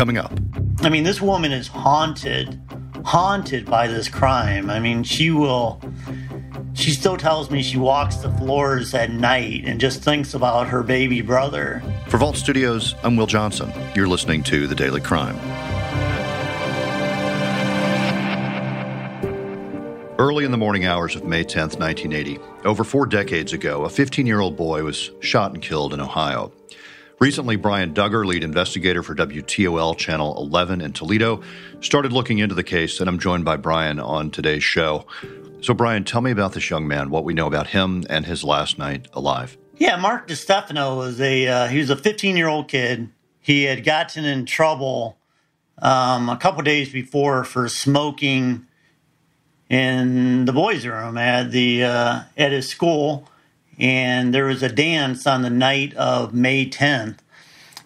coming up. I mean, this woman is haunted, haunted by this crime. I mean, she will. She still tells me she walks the floors at night and just thinks about her baby brother. For Vault Studios, I'm Will Johnson. You're listening to The Daily Crime. Early in the morning hours of May 10, 1980, over four decades ago, a 15 year old boy was shot and killed in Ohio. Recently, Brian Dugger, lead investigator for WTOL Channel 11 in Toledo, started looking into the case, and I'm joined by Brian on today's show. So, Brian, tell me about this young man, what we know about him and his last night alive. Yeah, Mark DeStefano was a uh, he was a 15 year old kid. He had gotten in trouble um, a couple days before for smoking in the boys' room at the uh, at his school, and there was a dance on the night of May 10th,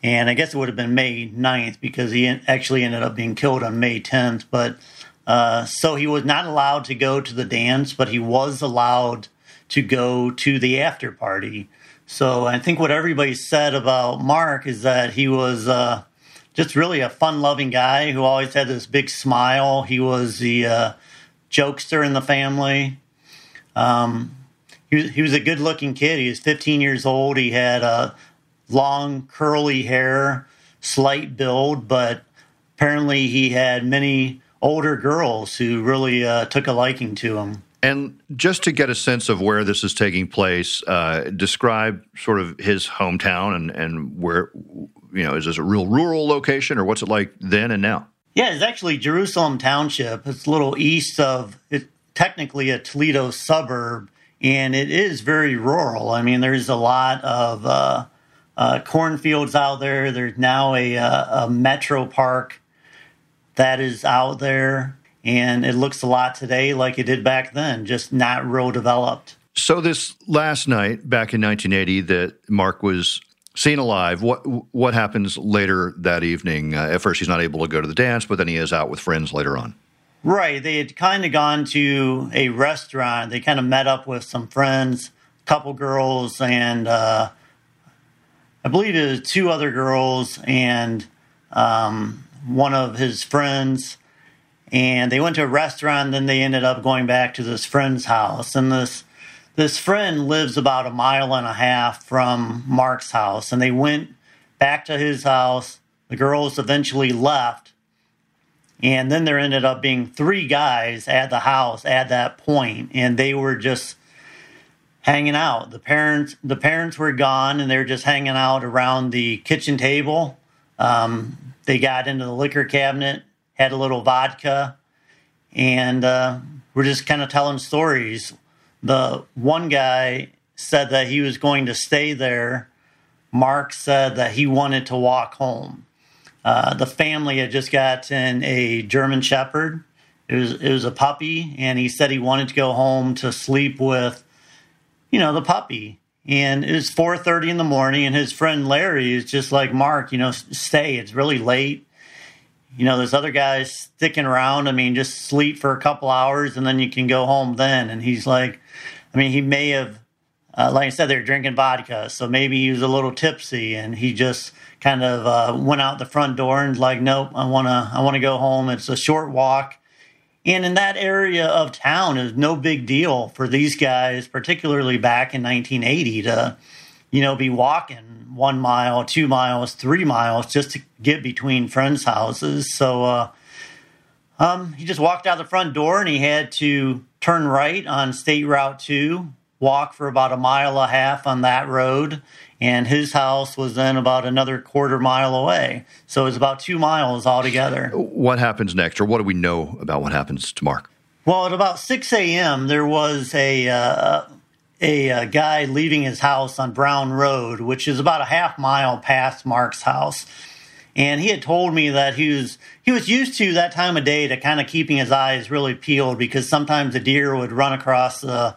and I guess it would have been May 9th because he actually ended up being killed on May 10th. But uh, so he was not allowed to go to the dance, but he was allowed to go to the after party. So I think what everybody said about Mark is that he was. Uh, just really a fun-loving guy who always had this big smile. He was the uh, jokester in the family. Um, he, was, he was a good looking kid. He was 15 years old. He had a long, curly hair, slight build, but apparently he had many older girls who really uh, took a liking to him. And just to get a sense of where this is taking place, uh, describe sort of his hometown and, and where, you know, is this a real rural location or what's it like then and now? Yeah, it's actually Jerusalem Township. It's a little east of it, technically a Toledo suburb, and it is very rural. I mean, there's a lot of uh, uh, cornfields out there. There's now a, uh, a metro park that is out there, and it looks a lot today like it did back then, just not real developed. So this last night, back in 1980, that Mark was seen alive. What what happens later that evening? Uh, at first, he's not able to go to the dance, but then he is out with friends later on. Right. They had kind of gone to a restaurant. They kind of met up with some friends, a couple girls, and uh, I believe it was two other girls and um, one of his friends. And they went to a restaurant. Then they ended up going back to this friend's house. And this this friend lives about a mile and a half from Mark's house, and they went back to his house. The girls eventually left, and then there ended up being three guys at the house at that point, and they were just hanging out. The parents, the parents were gone, and they were just hanging out around the kitchen table. Um, they got into the liquor cabinet, had a little vodka, and uh, we're just kind of telling stories the one guy said that he was going to stay there. Mark said that he wanted to walk home. Uh, the family had just gotten a German Shepherd. It was it was a puppy, and he said he wanted to go home to sleep with, you know, the puppy. And it was four thirty in the morning, and his friend Larry is just like Mark. You know, stay. It's really late. You know, there's other guys sticking around. I mean, just sleep for a couple hours, and then you can go home. Then, and he's like, I mean, he may have, uh, like I said, they're drinking vodka, so maybe he was a little tipsy, and he just kind of uh, went out the front door and like, nope, I wanna, I wanna go home. It's a short walk, and in that area of town, is no big deal for these guys, particularly back in 1980, to, you know, be walking one mile, two miles, three miles just to get between friends' houses. So. Uh, um, he just walked out the front door and he had to turn right on State Route 2, walk for about a mile and a half on that road, and his house was then about another quarter mile away. So it was about two miles altogether. What happens next, or what do we know about what happens to Mark? Well, at about 6 a.m., there was a, uh, a, a guy leaving his house on Brown Road, which is about a half mile past Mark's house and he had told me that he was he was used to that time of day to kind of keeping his eyes really peeled because sometimes a deer would run across the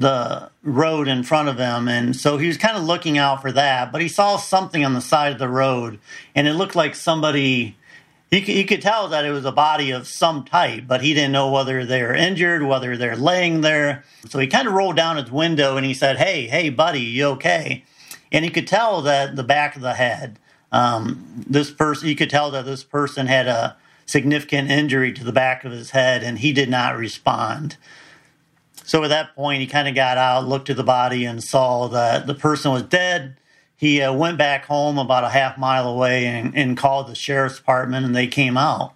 the road in front of him. And so he was kind of looking out for that but he saw something on the side of the road and it looked like somebody he, he could tell that it was a body of some type but he didn't know whether they're injured whether they're laying there. So he kind of rolled down his window and he said hey hey buddy you okay? And he could tell that the back of the head Um, this person, you could tell that this person had a significant injury to the back of his head, and he did not respond. So at that point, he kind of got out, looked at the body, and saw that the person was dead. He uh, went back home about a half mile away and, and, called the sheriff's department, and they came out.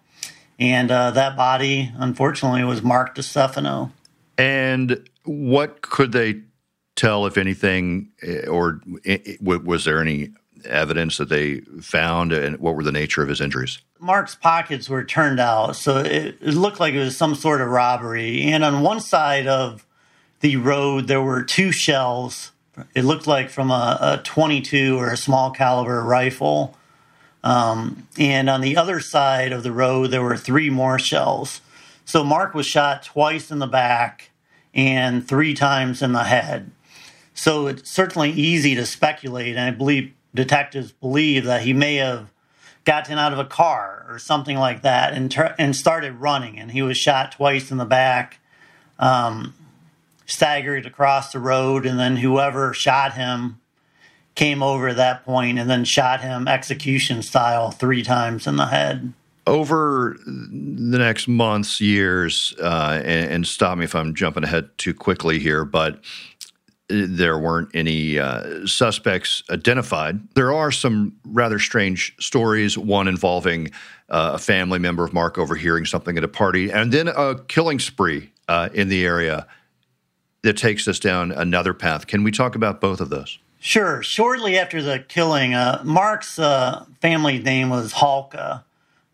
And uh, that body, unfortunately, was Mark DeStefano. And what could they tell, if anything, eh, or eh, eh, was there any evidence that they found, and what were the nature of his injuries? Mark's pockets were turned out, so it, it looked like it was some sort of robbery. And on one side of the road, there were two shells. It looked like from a, a 22 or a small caliber rifle. Um, and on the other side of the road, there were three more shells. So Mark was shot twice in the back and three times in the head. So it's certainly easy to speculate, and I believe detectives believe that he may have gotten out of a car or something like that and ter- and started running, and he was shot twice in the back, um, staggered across the road, and then whoever shot him came over at that point and then shot him execution style three times in the head. Over the next months, years, uh, and, and, stop me if I'm jumping ahead too quickly here, but there weren't any uh, suspects identified. There are some rather strange stories, one involving uh, a family member of Mark overhearing something at a party, and then a killing spree uh, in the area that takes us down another path. Can we talk about both of those? Sure. Shortly after the killing, uh, Mark's uh, family name was Halka,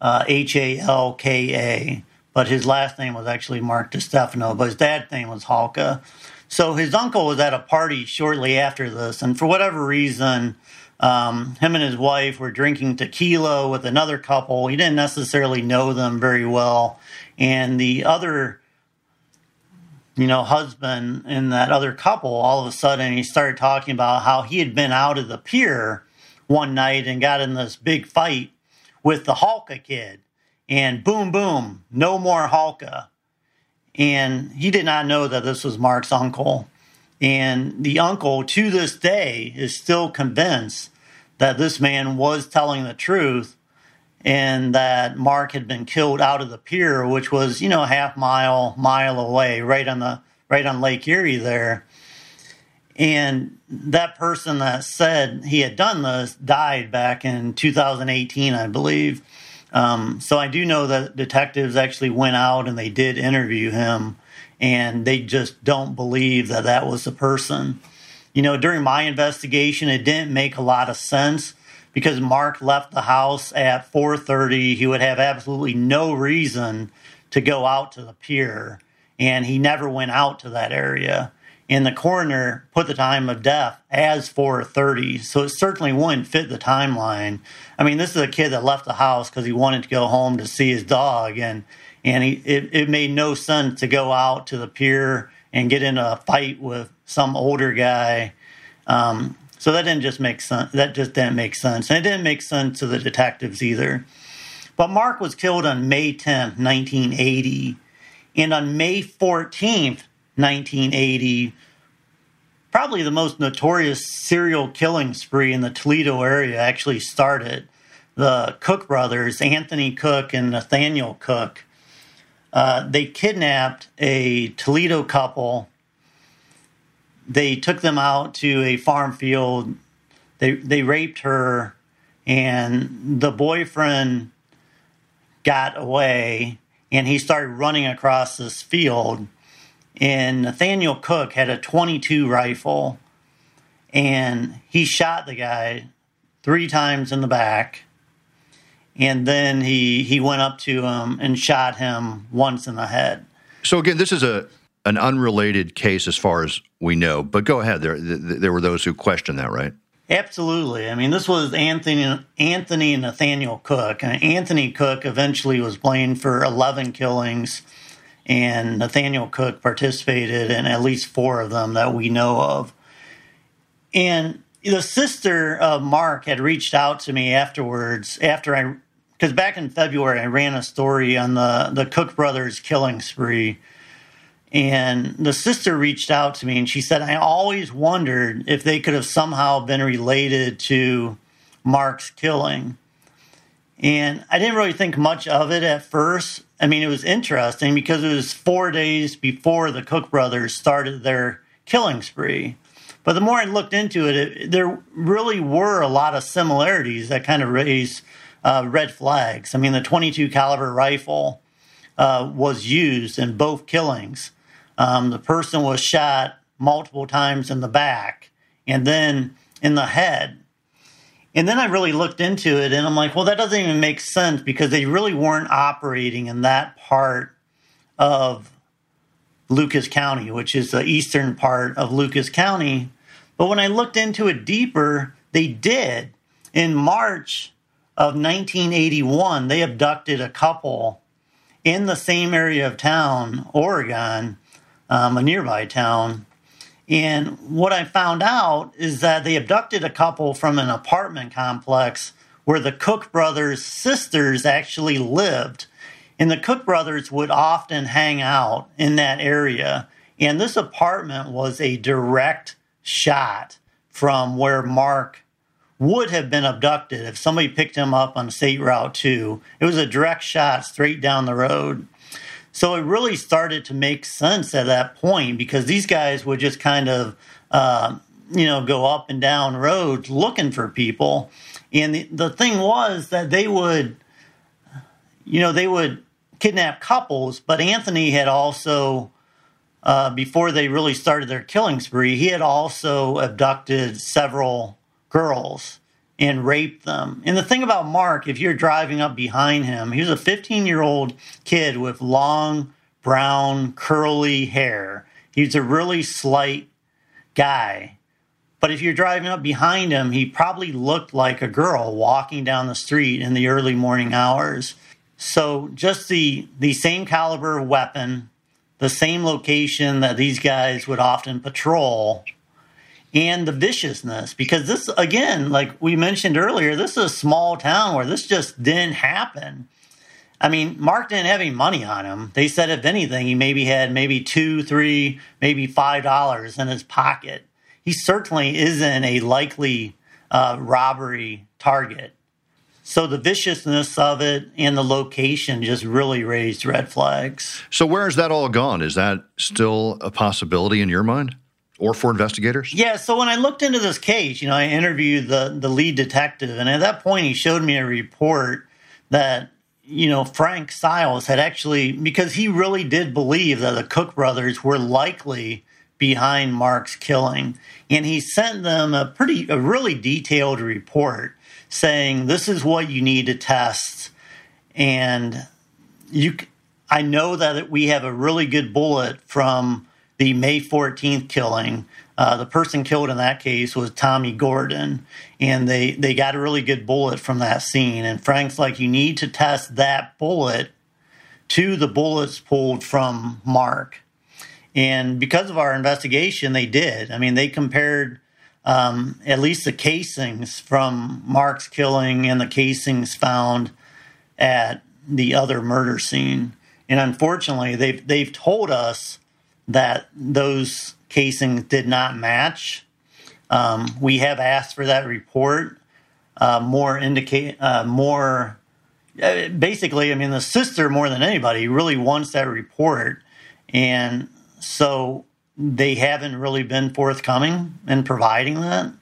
uh, H A L K A, but his last name was actually Mark DeStefano, but his dad's name was Halka. So his uncle was at a party shortly after this, and for whatever reason, um, him and his wife were drinking tequila with another couple. He didn't necessarily know them very well, and the other, you know, husband in that other couple, all of a sudden, he started talking about how he had been out of the pier one night and got in this big fight with the Halka kid, and boom, boom, no more Halka. And he did not know that this was Mark's uncle. And the uncle, to this day, is still convinced that this man was telling the truth and that Mark had been killed out of the pier, which was, you know, half mile, mile away, right on the right on Lake Erie there. And that person that said he had done this died back in 2018, I believe. Um, so I do know that detectives actually went out and they did interview him, and they just don't believe that that was the person. You know, during my investigation, it didn't make a lot of sense because Mark left the house at 4:30. He would have absolutely no reason to go out to the pier, and he never went out to that area and the coroner put the time of death as 4:30, so it certainly wouldn't fit the timeline. I mean, this is a kid that left the house because he wanted to go home to see his dog, and and he, it, it made no sense to go out to the pier and get in a fight with some older guy. Um, so that didn't just make sense. That just didn't make sense, and it didn't make sense to the detectives either. But Mark was killed on May 10th, 1980, and on May 14th, 1980, probably the most notorious serial killing spree in the Toledo area actually started. The Cook brothers, Anthony Cook and Nathaniel Cook, uh, they kidnapped a Toledo couple. They took them out to a farm field. They they raped her, and the boyfriend got away, and he started running across this field and Nathaniel Cook had a 22 rifle and he shot the guy three times in the back and then he he went up to him and shot him once in the head. So again, this is a an unrelated case as far as we know. But go ahead. There there were those who questioned that, right? Absolutely. I mean, this was Anthony Anthony and Nathaniel Cook. And Anthony Cook eventually was blamed for 11 killings and Nathaniel Cook participated in at least four of them that we know of. And the sister of Mark had reached out to me afterwards, after I, because back in February I ran a story on the the Cook brothers killing spree, and the sister reached out to me and she said I always wondered if they could have somehow been related to Mark's killing. And I didn't really think much of it at first. I mean, it was interesting because it was four days before the Cook brothers started their killing spree. But the more I looked into it, it there really were a lot of similarities that kind of raised uh, red flags. I mean, the 22 caliber rifle uh, was used in both killings. Um, the person was shot multiple times in the back and then in the head. And then I really looked into it and I'm like, well, that doesn't even make sense because they really weren't operating in that part of Lucas County, which is the eastern part of Lucas County. But when I looked into it deeper, they did. In March of 1981, they abducted a couple in the same area of town, Oregon, um, a nearby town. And what I found out is that they abducted a couple from an apartment complex where the Cook brothers' sisters actually lived. And the Cook brothers would often hang out in that area. And this apartment was a direct shot from where Mark would have been abducted if somebody picked him up on State Route 2. It was a direct shot straight down the road. So it really started to make sense at that point because these guys would just kind of, uh, you know, go up and down roads looking for people. And the, the thing was that they would, you know, they would kidnap couples, but Anthony had also, uh, before they really started their killing spree, he had also abducted several girls and raped them. And the thing about Mark, if you're driving up behind him, he was a 15 year old kid with long, brown, curly hair. He's a really slight guy. But if you're driving up behind him, he probably looked like a girl walking down the street in the early morning hours. So just the the same caliber weapon, the same location that these guys would often patrol, and the viciousness. Because this again, like we mentioned earlier, this is a small town where this just didn't happen. I mean, Mark didn't have any money on him. They said if anything, he maybe had maybe two, three, maybe five dollars in his pocket. He certainly isn't a likely uh, robbery target. So the viciousness of it and the location just really raised red flags. So where has that all gone? Is that still a possibility in your mind? Or for investigators? Yeah, so when I looked into this case, you know, I interviewed the, the lead detective, and at that point, he showed me a report that, you know, Frank Stiles had actually, because he really did believe that the Cook brothers were likely behind Mark's killing. And he sent them a pretty, a really detailed report saying this is what you need to test and you i know that we have a really good bullet from the may 14th killing. Uh, the person killed in that case was tommy gordon and they they got a really good bullet from that scene. And frank's like you need to test that bullet to the bullets pulled from mark. And because of our investigation they did. I mean they compared um, at least the casings from Mark's killing and the casings found at the other murder scene. And unfortunately, they've they've told us that those casings did not match. Um, we have asked for that report. Uh, more indicate uh, more. Uh, basically, I mean, the sister more than anybody really wants that report, and so they haven't really been forthcoming in providing that.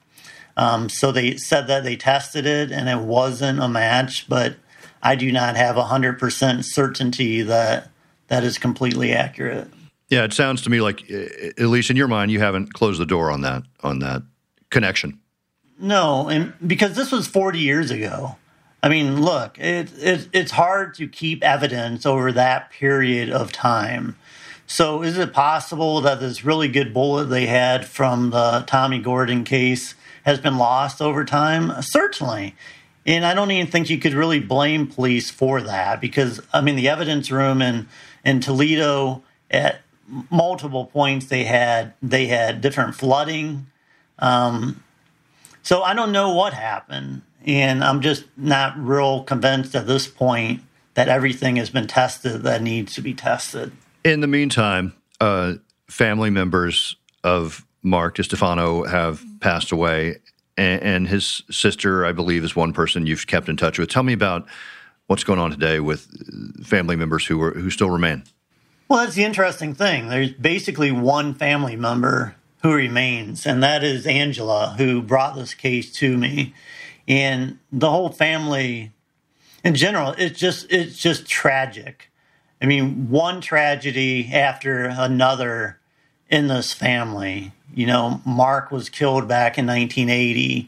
Um, so they said that they tested it and it wasn't a match, but I do not have 100% certainty that that is completely accurate. Yeah, it sounds to me like, eh, eh, at least in your mind, you haven't closed the door on that on that connection. No, and because this was 40 years ago. I mean, look, it, it, it's hard to keep evidence over that period of time. So, is it possible that this really good bullet they had from the Tommy Gordon case has been lost over time? Certainly. And I don't even think you could really blame police for that because, I mean, the evidence room in, in Toledo at multiple points they had they had different flooding. Um, so I don't know what happened, and I'm just not real convinced at this point that everything has been tested that needs to be tested. In the meantime, uh, family members of Mark DiStefano have passed away, and, and his sister, I believe, is one person you've kept in touch with. Tell me about what's going on today with family members who are, who still remain. Well, that's the interesting thing. There's basically one family member who remains, and that is Angela, who brought this case to me. And the whole family, in general, it's just it's just tragic. I mean, one tragedy after another in this family. You know, Mark was killed back in 1980.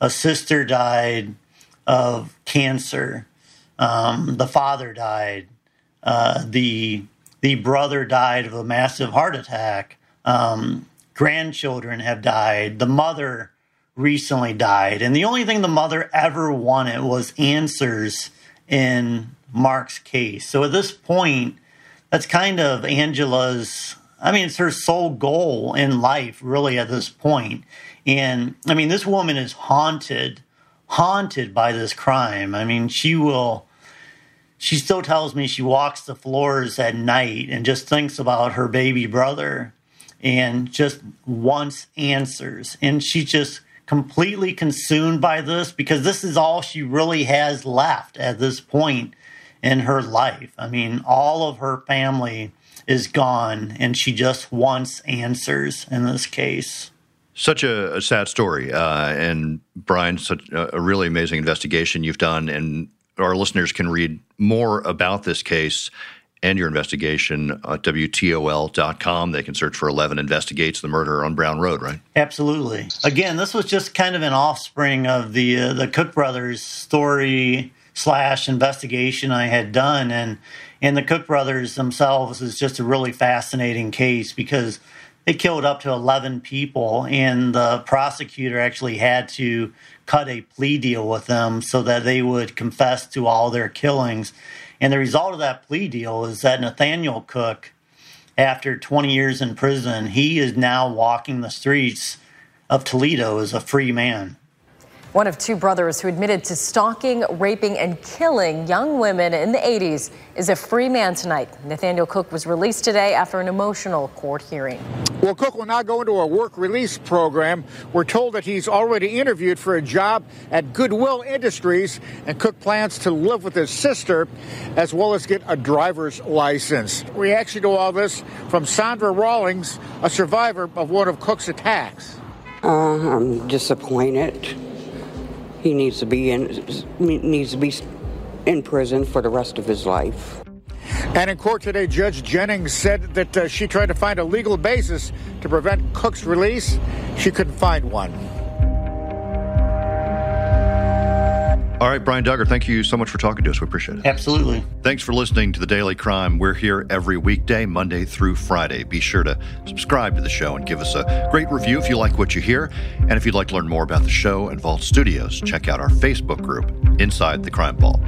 A sister died of cancer. Um, the father died. Uh, the the brother died of a massive heart attack. Um, grandchildren have died. The mother recently died. And the only thing the mother ever wanted was answers in Mark's case. So at this point, that's kind of Angela's, I mean, it's her sole goal in life, really, at this point. And I mean, this woman is haunted, haunted by this crime. I mean, she will she still tells me she walks the floors at night and just thinks about her baby brother and just wants answers. And she's just completely consumed by this because this is all she really has left at this point in her life. I mean, all of her family is gone and she just wants answers in this case. Such a, a sad story. Uh, and Brian, such a, a really amazing investigation you've done. And our listeners can read more about this case and your investigation at WTOL.com. They can search for 11 Investigates the Murder on Brown Road, right? Absolutely. Again, this was just kind of an offspring of the uh, the Cook brothers story slash investigation I had done, and and the Cook brothers themselves is just a really fascinating case because they killed up to 11 people, and the prosecutor actually had to cut a plea deal with them so that they would confess to all their killings. And the result of that plea deal is that Nathaniel Cook, after 20 years in prison, he is now walking the streets of Toledo as a free man. One of two brothers who admitted to stalking, raping, and killing young women in the 80s is a free man tonight. Nathaniel Cook was released today after an emotional court hearing. Well, Cook will now go into a work release program. We're told that he's already interviewed for a job at Goodwill Industries, and Cook plans to live with his sister as well as get a driver's license. Reaction to all this from Sandra Rawlings, a survivor of one of Cook's attacks. Uh, I'm disappointed he needs to be in needs to be in prison for the rest of his life. And in court today, Judge Jennings said that uh, she tried to find a legal basis to prevent Cook's release. She couldn't find one. All right, Brian Dugger, thank you so much for talking to us. We appreciate it. Absolutely. Thanks for listening to the Daily Crime. We're here every weekday, Monday through Friday. Be sure to subscribe to the show and give us a great review if you like what you hear. And if you'd like to learn more about the show and Vault Studios, check out our Facebook group, Inside the Crime Vault.